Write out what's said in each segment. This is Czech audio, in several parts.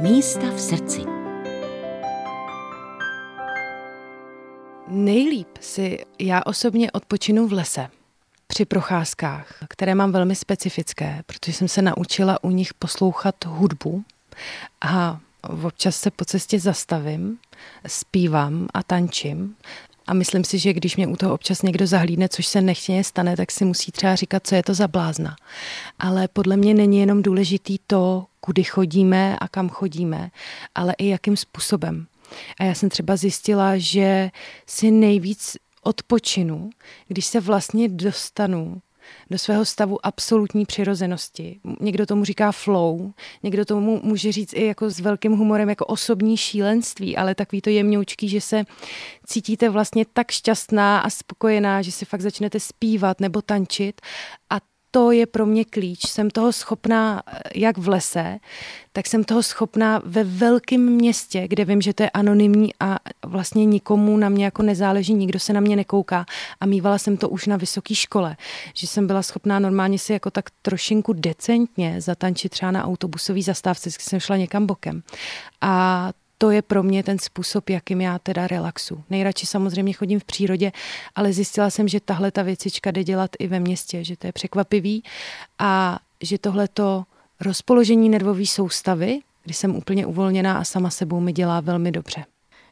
Místa v srdci. Nejlíp si já osobně odpočinu v lese při procházkách, které mám velmi specifické, protože jsem se naučila u nich poslouchat hudbu a občas se po cestě zastavím, zpívám a tančím a myslím si, že když mě u toho občas někdo zahlídne, což se nechtěně stane, tak si musí třeba říkat, co je to za blázna. Ale podle mě není jenom důležitý to, kudy chodíme a kam chodíme, ale i jakým způsobem. A já jsem třeba zjistila, že si nejvíc odpočinu, když se vlastně dostanu do svého stavu absolutní přirozenosti. Někdo tomu říká flow, někdo tomu může říct i jako s velkým humorem jako osobní šílenství, ale takový to jemňoučký, že se cítíte vlastně tak šťastná a spokojená, že si fakt začnete zpívat nebo tančit a to je pro mě klíč. Jsem toho schopná eh, jak v lese, tak jsem toho schopná ve velkém městě, kde vím, že to je anonymní a vlastně nikomu na mě jako nezáleží, nikdo se na mě nekouká. A mývala jsem to už na vysoké škole, že jsem byla schopná normálně si jako tak trošinku decentně zatančit třeba na autobusový zastávce, když jsem šla někam bokem. A to je pro mě ten způsob, jakým já teda relaxu. Nejradši samozřejmě chodím v přírodě, ale zjistila jsem, že tahle ta věcička jde dělat i ve městě, že to je překvapivý a že tohleto rozpoložení nervové soustavy, kdy jsem úplně uvolněná a sama sebou mi dělá velmi dobře.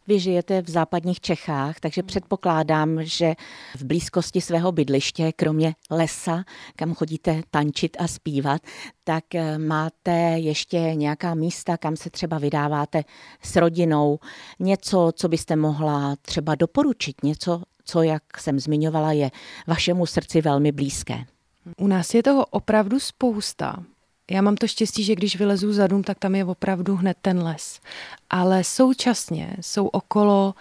Vy žijete v západních Čechách, takže hmm. předpokládám, že v blízkosti svého bydliště, kromě lesa, kam chodíte tančit a zpívat, tak eh, máte ještě nějaká místa, kam se třeba vydáváte s rodinou, něco, co byste mohla třeba doporučit, něco, co, jak jsem zmiňovala, je vašemu srdci velmi blízké. U nás je toho opravdu spousta. Já mám to štěstí, že když vylezu za dům, tak tam je opravdu hned ten les. Ale současně jsou okolo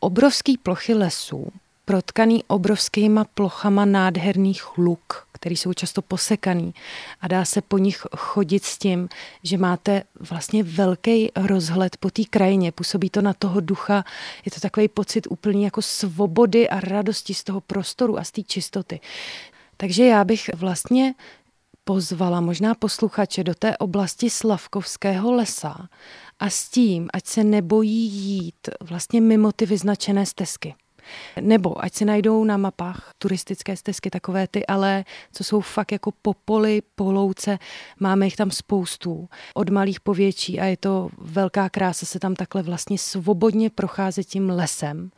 obrovské plochy lesů, protkaný obrovskýma plochama nádherných luk, které jsou často posekaný a dá se po nich chodit s tím, že máte vlastně velký rozhled po té krajině. Působí to na toho ducha, je to takový pocit úplně jako svobody a radosti z toho prostoru a z té čistoty. Takže já bych vlastně pozvala možná posluchače do té oblasti Slavkovského lesa a s tím, ať se nebojí jít vlastně mimo ty vyznačené stezky. Nebo ať si najdou na mapách turistické stezky takové ty, ale co jsou fakt jako po poli, po louce, máme jich tam spoustu, od malých po větší a je to velká krása se tam takhle vlastně svobodně procházet tím lesem,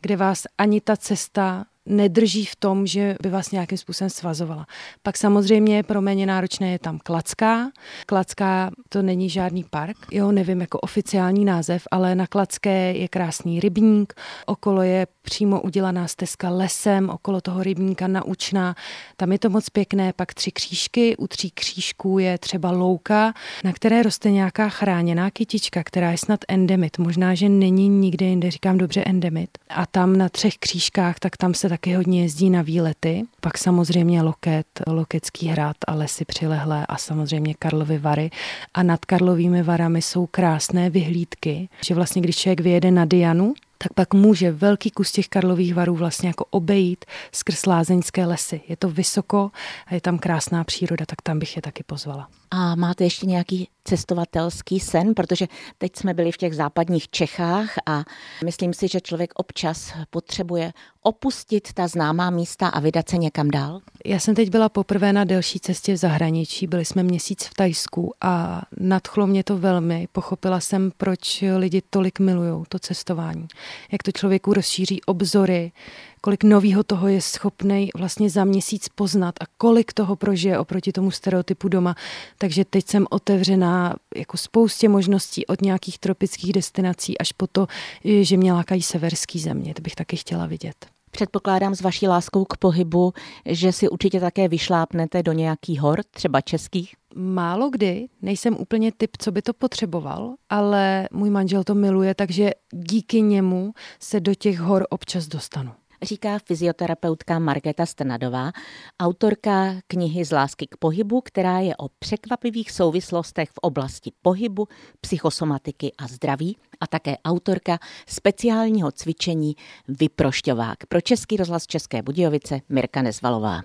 kde vás ani ta cesta nedrží v tom, že by vás nějakým způsobem svazovala. Pak samozřejmě pro méně náročné je tam Klacká. Klacká to není žádný park, jo, nevím jako oficiální název, ale na Klacké je krásný rybník, okolo je přímo udělaná stezka lesem, okolo toho rybníka naučná, tam je to moc pěkné, pak tři křížky, u tří křížků je třeba louka, na které roste nějaká chráněná kytička, která je snad endemit, možná, že není nikde jinde, říkám dobře endemit. A tam na třech křížkách, tak tam se taky hodně jezdí na výlety. Pak samozřejmě Loket, Lokecký hrad a lesy přilehlé a samozřejmě Karlovy Vary. A nad Karlovými Varami jsou krásné vyhlídky, že vlastně když člověk vyjede na Dianu, tak pak může velký kus těch Karlových varů vlastně jako obejít skrz lázeňské lesy. Je to vysoko a je tam krásná příroda, tak tam bych je taky pozvala. A máte ještě nějaký cestovatelský sen, protože teď jsme byli v těch západních Čechách a myslím si, že člověk občas potřebuje opustit ta známá místa a vydat se někam dál? Já jsem teď byla poprvé na delší cestě v zahraničí, byli jsme měsíc v Tajsku a nadchlo mě to velmi. Pochopila jsem, proč lidi tolik milují to cestování. Jak to člověku rozšíří obzory, kolik novýho toho je schopný vlastně za měsíc poznat a kolik toho prožije oproti tomu stereotypu doma. Takže teď jsem otevřená jako spoustě možností od nějakých tropických destinací až po to, že mě lákají severský země. To bych taky chtěla vidět. Předpokládám s vaší láskou k pohybu, že si určitě také vyšlápnete do nějakých hor, třeba českých? Málo kdy, nejsem úplně typ, co by to potřeboval, ale můj manžel to miluje, takže díky němu se do těch hor občas dostanu říká fyzioterapeutka Margeta Strnadová, autorka knihy Z lásky k pohybu, která je o překvapivých souvislostech v oblasti pohybu, psychosomatiky a zdraví a také autorka speciálního cvičení Vyprošťovák. Pro Český rozhlas České Budějovice Mirka Nezvalová.